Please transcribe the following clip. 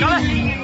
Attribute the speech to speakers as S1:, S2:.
S1: Got it.